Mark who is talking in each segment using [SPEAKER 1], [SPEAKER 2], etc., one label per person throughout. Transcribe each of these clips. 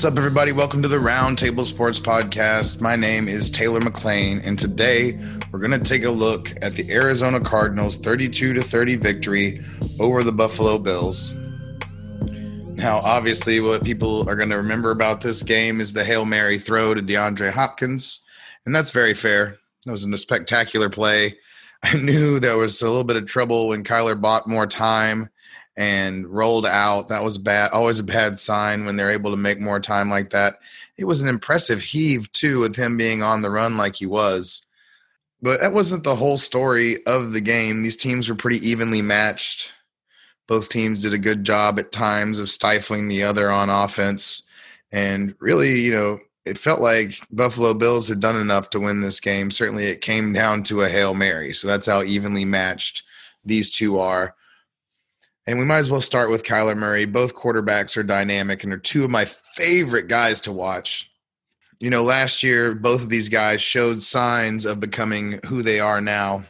[SPEAKER 1] What's up, everybody? Welcome to the Roundtable Sports Podcast. My name is Taylor McLean, and today we're going to take a look at the Arizona Cardinals 32 to 30 victory over the Buffalo Bills. Now, obviously, what people are going to remember about this game is the Hail Mary throw to DeAndre Hopkins, and that's very fair. It was a spectacular play. I knew there was a little bit of trouble when Kyler bought more time and rolled out. That was bad. Always a bad sign when they're able to make more time like that. It was an impressive heave too, with him being on the run like he was. But that wasn't the whole story of the game. These teams were pretty evenly matched. Both teams did a good job at times of stifling the other on offense. And really, you know, it felt like Buffalo Bills had done enough to win this game. Certainly, it came down to a Hail Mary. So that's how evenly matched these two are. And we might as well start with Kyler Murray. Both quarterbacks are dynamic and are two of my favorite guys to watch. You know, last year, both of these guys showed signs of becoming who they are now.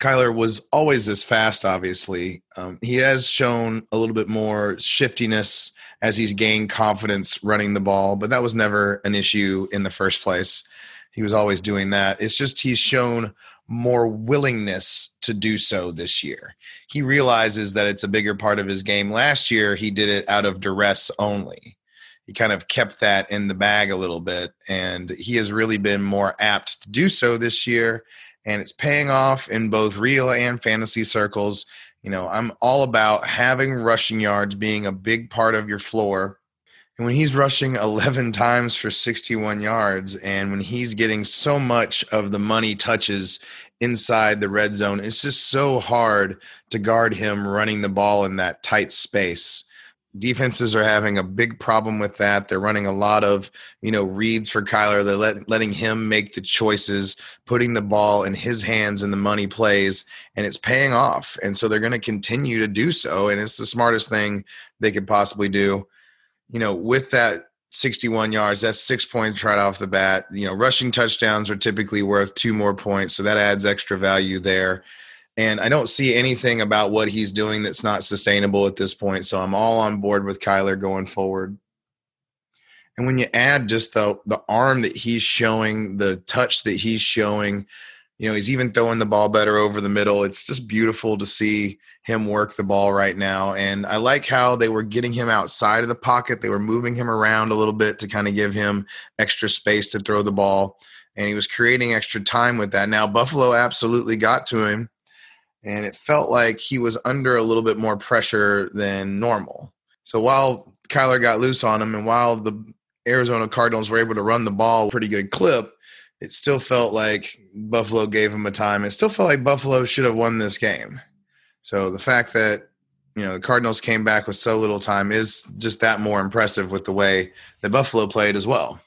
[SPEAKER 1] Kyler was always this fast, obviously. Um, he has shown a little bit more shiftiness as he's gained confidence running the ball, but that was never an issue in the first place. He was always doing that. It's just he's shown more willingness to do so this year. He realizes that it's a bigger part of his game. Last year, he did it out of duress only. He kind of kept that in the bag a little bit, and he has really been more apt to do so this year. And it's paying off in both real and fantasy circles. You know, I'm all about having rushing yards being a big part of your floor and when he's rushing 11 times for 61 yards, and when he's getting so much of the money touches inside the red zone, it's just so hard to guard him running the ball in that tight space. Defenses are having a big problem with that. They're running a lot of, you know, reads for Kyler. They're let, letting him make the choices, putting the ball in his hands in the money plays, and it's paying off. And so they're going to continue to do so. And it's the smartest thing they could possibly do you know, with that 61 yards, that's six points right off the bat. You know, rushing touchdowns are typically worth two more points, so that adds extra value there. And I don't see anything about what he's doing that's not sustainable at this point. So I'm all on board with Kyler going forward. And when you add just the the arm that he's showing, the touch that he's showing, you know, he's even throwing the ball better over the middle. It's just beautiful to see him work the ball right now. And I like how they were getting him outside of the pocket. They were moving him around a little bit to kind of give him extra space to throw the ball. And he was creating extra time with that. Now, Buffalo absolutely got to him. And it felt like he was under a little bit more pressure than normal. So while Kyler got loose on him and while the Arizona Cardinals were able to run the ball pretty good clip, it still felt like Buffalo gave him a time. It still felt like Buffalo should have won this game. So the fact that you know the Cardinals came back with so little time is just that more impressive with the way that Buffalo played as well.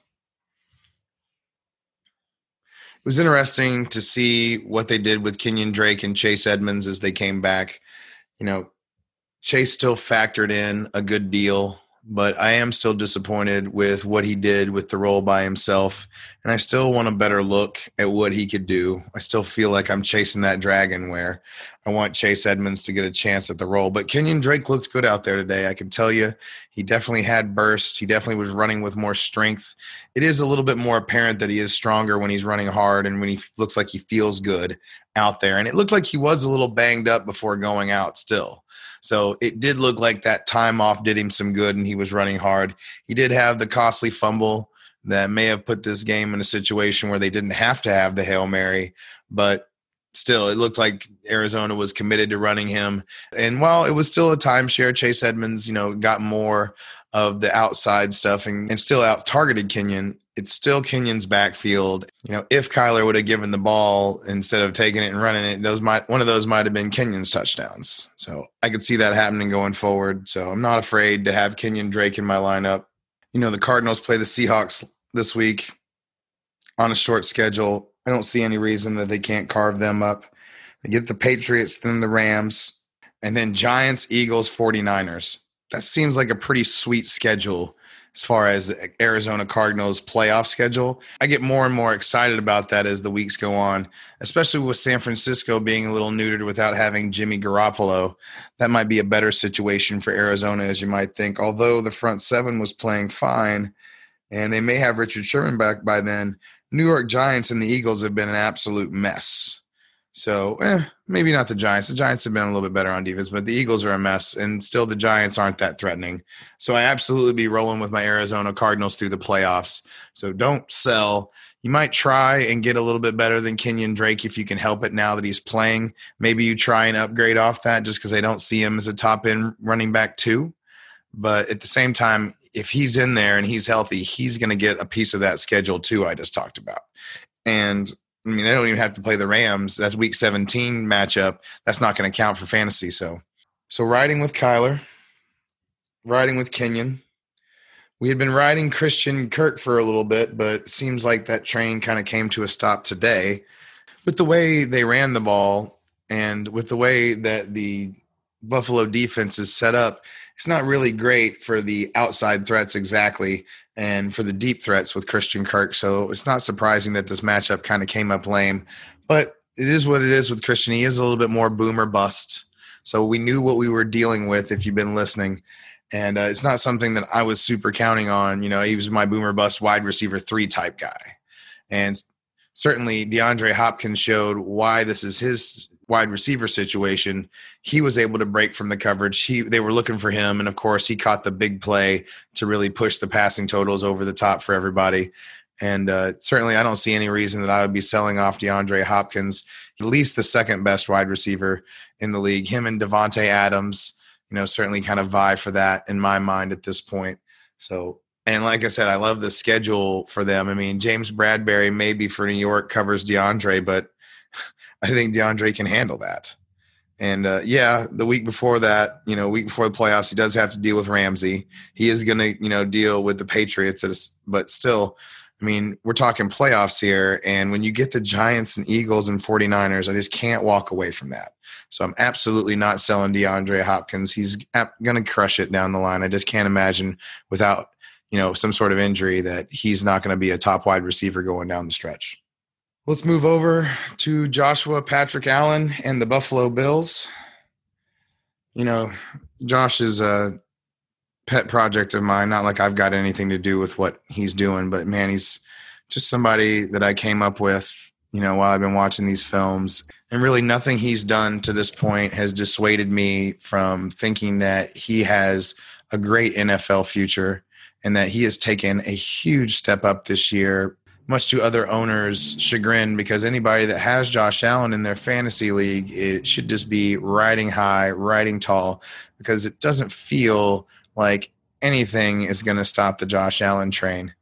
[SPEAKER 1] It was interesting to see what they did with Kenyan Drake and Chase Edmonds as they came back. You know, Chase still factored in a good deal but I am still disappointed with what he did with the role by himself. And I still want a better look at what he could do. I still feel like I'm chasing that dragon where I want Chase Edmonds to get a chance at the role. But Kenyan Drake looked good out there today. I can tell you he definitely had bursts. He definitely was running with more strength. It is a little bit more apparent that he is stronger when he's running hard and when he looks like he feels good out there. And it looked like he was a little banged up before going out still. So it did look like that time off did him some good and he was running hard. He did have the costly fumble that may have put this game in a situation where they didn't have to have the Hail Mary, but still it looked like Arizona was committed to running him. And while it was still a timeshare, Chase Edmonds, you know, got more of the outside stuff and, and still out targeted Kenyan it's still Kenyan's backfield. You know, if Kyler would have given the ball instead of taking it and running it, those might one of those might have been Kenyan's touchdowns. So I could see that happening going forward. So I'm not afraid to have Kenyan Drake in my lineup. You know, the Cardinals play the Seahawks this week on a short schedule. I don't see any reason that they can't carve them up. They get the Patriots, then the Rams, and then Giants, Eagles, 49ers. That seems like a pretty sweet schedule as far as the Arizona Cardinals playoff schedule. I get more and more excited about that as the weeks go on, especially with San Francisco being a little neutered without having Jimmy Garoppolo. That might be a better situation for Arizona, as you might think. Although the front seven was playing fine and they may have Richard Sherman back by then, New York Giants and the Eagles have been an absolute mess. So, eh, maybe not the Giants. The Giants have been a little bit better on defense, but the Eagles are a mess, and still the Giants aren't that threatening. So, I absolutely be rolling with my Arizona Cardinals through the playoffs. So, don't sell. You might try and get a little bit better than Kenyan Drake if you can help it now that he's playing. Maybe you try and upgrade off that just because they don't see him as a top end running back, too. But at the same time, if he's in there and he's healthy, he's going to get a piece of that schedule, too, I just talked about. And I mean, they don't even have to play the Rams. That's week 17 matchup. That's not going to count for fantasy. So, so riding with Kyler, riding with Kenyan. We had been riding Christian Kirk for a little bit, but seems like that train kind of came to a stop today. With the way they ran the ball and with the way that the Buffalo defense is set up, it's not really great for the outside threats exactly and for the deep threats with Christian Kirk. So it's not surprising that this matchup kind of came up lame. But it is what it is with Christian. He is a little bit more boomer bust. So we knew what we were dealing with if you've been listening. And uh, it's not something that I was super counting on. You know, he was my boomer bust wide receiver three type guy. And certainly DeAndre Hopkins showed why this is his wide receiver situation, he was able to break from the coverage. He they were looking for him, and of course, he caught the big play to really push the passing totals over the top for everybody. And uh, certainly, I don't see any reason that I would be selling off DeAndre Hopkins, at least the second best wide receiver in the league. Him and Davante Adams, you know, certainly kind of vie for that in my mind at this point. So, and like I said, I love the schedule for them. I mean, James Bradberry maybe for New York covers DeAndre, but I think DeAndre can handle that. And uh, yeah, the week before that, you know, week before the playoffs, he does have to deal with Ramsey. He is going to, you know, deal with the Patriots, but still, I mean, we're talking playoffs here. And when you get the Giants and Eagles and 49ers, I just can't walk away from that. So I'm absolutely not selling DeAndre Hopkins. He's going to crush it down the line. I just can't imagine without, you know, some sort of injury that he's not going to be a top wide receiver going down the stretch. Let's move over to Joshua Patrick Allen and the Buffalo Bills. You know, Josh is a pet project of mine. Not like I've got anything to do with what he's doing, but man, he's just somebody that I came up with, you know, while I've been watching these films. And really, nothing he's done to this point has dissuaded me from thinking that he has a great NFL future and that he has taken a huge step up this year much to other owners' chagrin, because anybody that has Josh Allen in their fantasy league, it should just be riding high, riding tall, because it doesn't feel like anything is going to stop the Josh Allen train.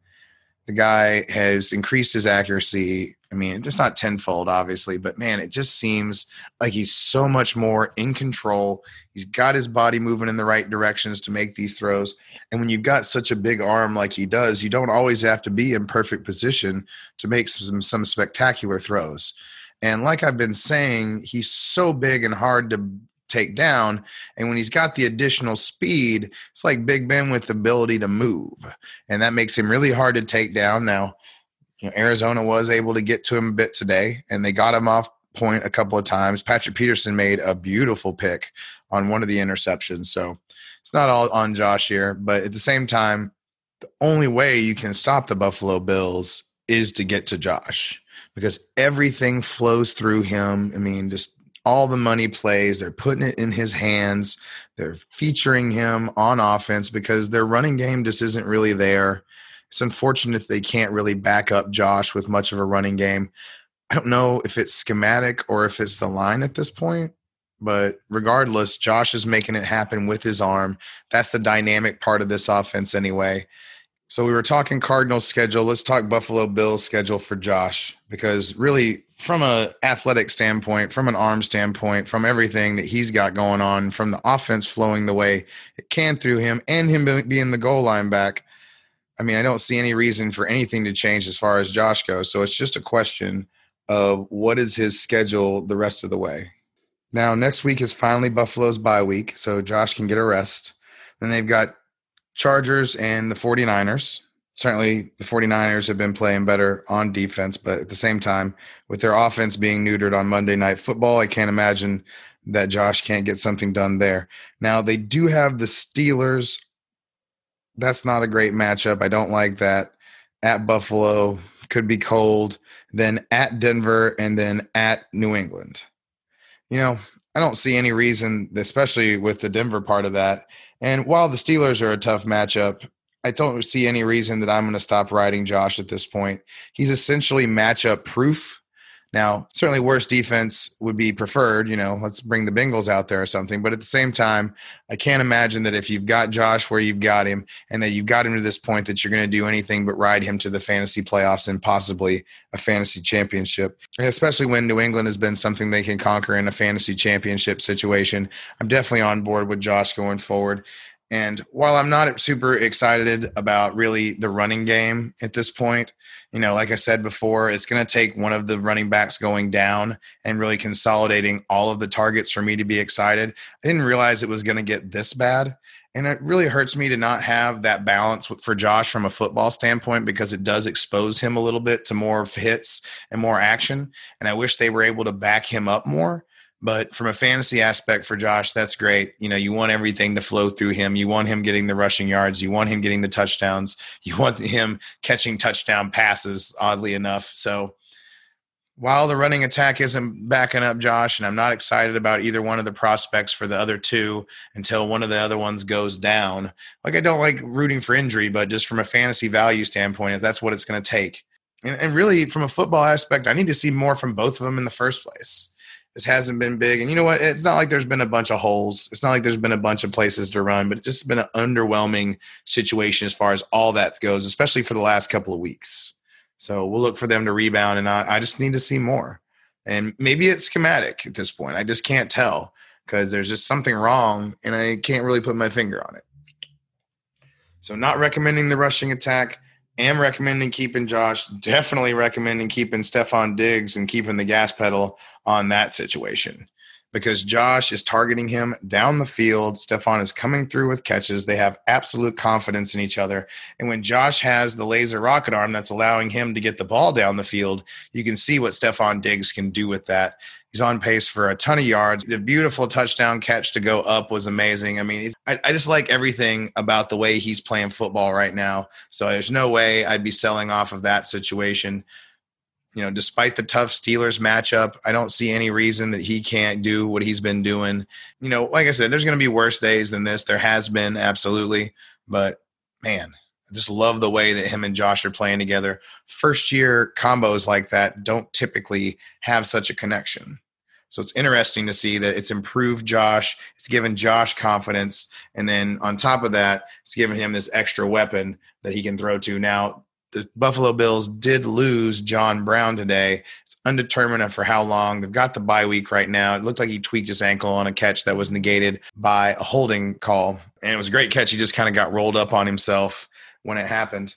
[SPEAKER 1] The guy has increased his accuracy. I mean, it's not tenfold, obviously, but man, it just seems like he's so much more in control. He's got his body moving in the right directions to make these throws. And when you've got such a big arm like he does, you don't always have to be in perfect position to make some, some spectacular throws. And like I've been saying, he's so big and hard to take down. And when he's got the additional speed, it's like Big Ben with the ability to move. And that makes him really hard to take down. Now, you know, Arizona was able to get to him a bit today, and they got him off point a couple of times. Patrick Peterson made a beautiful pick on one of the interceptions. So it's not all on Josh here, but at the same time, the only way you can stop the Buffalo Bills is to get to Josh because everything flows through him. I mean, just all the money plays. They're putting it in his hands. They're featuring him on offense because their running game just isn't really there. It's unfortunate they can't really back up Josh with much of a running game. I don't know if it's schematic or if it's the line at this point, but regardless, Josh is making it happen with his arm. That's the dynamic part of this offense, anyway. So we were talking Cardinals schedule. Let's talk Buffalo Bills schedule for Josh because really from a athletic standpoint, from an arm standpoint, from everything that he's got going on, from the offense flowing the way it can through him and him being the goal line back, I mean, I don't see any reason for anything to change as far as Josh goes. So it's just a question of what is his schedule the rest of the way. Now, next week is finally Buffalo's bye week, so Josh can get a rest. Then they've got Chargers and the 49ers. Certainly, the 49ers have been playing better on defense, but at the same time, with their offense being neutered on Monday Night Football, I can't imagine that Josh can't get something done there. Now, they do have the Steelers. That's not a great matchup. I don't like that. At Buffalo, could be cold. Then at Denver, and then at New England. You know, I don't see any reason, especially with the Denver part of that. And while the Steelers are a tough matchup, I don't see any reason that I'm going to stop riding Josh at this point. He's essentially matchup proof. Now, certainly worse defense would be preferred. You know, let's bring the Bengals out there or something. But at the same time, I can't imagine that if you've got Josh where you've got him and that you've got him to this point that you're going to do anything but ride him to the fantasy playoffs and possibly a fantasy championship. And especially when New England has been something they can conquer in a fantasy championship situation. I'm definitely on board with Josh going forward. And while I'm not super excited about really the running game at this point, you know, like I said before, it's going to take one of the running backs going down and really consolidating all of the targets for me to be excited. I didn't realize it was going to get this bad. And it really hurts me to not have that balance for Josh from a football standpoint because it does expose him a little bit to more hits and more action. And I wish they were able to back him up more but from a fantasy aspect for Josh, that's great. You know, you want everything to flow through him. You want him getting the rushing yards. You want him getting the touchdowns. You want him catching touchdown passes, oddly enough. So while the running attack isn't backing up Josh, and I'm not excited about either one of the prospects for the other two until one of the other ones goes down. Like, I don't like rooting for injury, but just from a fantasy value standpoint, if that's what it's going to take. And, and really, from a football aspect, I need to see more from both of them in the first place this hasn't been big. And you know what? It's not like there's been a bunch of holes. It's not like there's been a bunch of places to run, but it's just been an underwhelming situation as far as all that goes, especially for the last couple of weeks. So we'll look for them to rebound, and I, I just need to see more. And maybe it's schematic at this point. I just can't tell because there's just something wrong, and I can't really put my finger on it. So, not recommending the rushing attack am recommending keeping Josh. Definitely recommending keeping Stefon Diggs and keeping the gas pedal on that situation because Josh is targeting him down the field. Stefon is coming through with catches. They have absolute confidence in each other. And when Josh has the laser rocket arm that's allowing him to get the ball down the field, you can see what Stefon Diggs can do with that. He's on pace for a ton of yards. The beautiful touchdown catch to go up was amazing. I mean, I, I, just like everything about the way he's playing football right now. So there's no way I'd be selling off of that situation. You know, despite the tough Steelers matchup, I don't see any reason that he can't do what he's been doing. You know, like I said, there's going to be worse days than this. There has been, absolutely. But man, I just love the way that him and Josh are playing together. First year combos like that don't typically have such a connection. So it's interesting to see that it's improved Josh. It's given Josh confidence. And then on top of that, it's given him this extra weapon that he can throw to. Now, the Buffalo Bills did lose John Brown today. It's undetermined for how long. They've got the bye week right now. It looked like he tweaked his ankle on a catch that was negated by a holding call. And it was a great catch. He just kind of got rolled up on himself when it happened.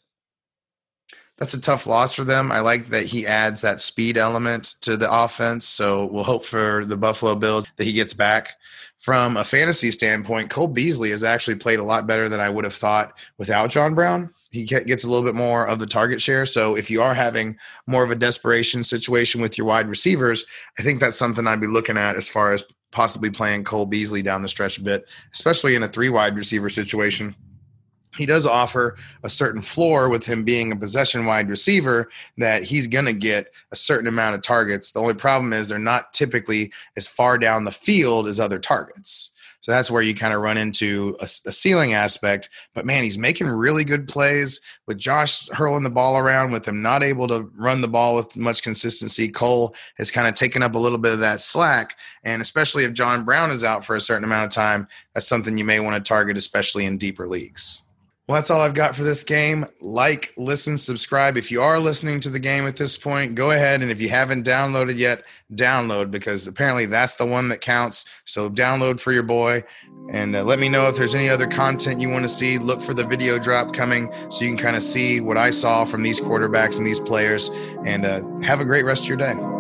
[SPEAKER 1] That's a tough loss for them. I like that he adds that speed element to the offense. So we'll hope for the Buffalo Bills that he gets back. From a fantasy standpoint, Cole Beasley has actually played a lot better than I would have thought without John Brown. He gets a little bit more of the target share. So if you are having more of a desperation situation with your wide receivers, I think that's something I'd be looking at as far as possibly playing Cole Beasley down the stretch a bit, especially in a three wide receiver situation he does offer a certain floor with him being a possession wide receiver that he's going to get a certain amount of targets. The only problem is they're not typically as far down the field as other targets. So that's where you kind of run into a, a, ceiling aspect. But man, he's making really good plays with Josh hurling the ball around, with him not able to run the ball with much consistency. Cole has kind of taken up a little bit of that slack. And especially if John Brown is out for a certain amount of time, that's something you may want to target, especially in deeper leagues. Well, that's all I've got for this game. Like, listen, subscribe. If you are listening to the game at this point, go ahead. And if you haven't downloaded yet, download because apparently that's the one that counts. So download for your boy and uh, let me know if there's any other content you want to see. Look for the video drop coming so you can kind of see what I saw from these quarterbacks and these players. And uh, have a great rest of your day.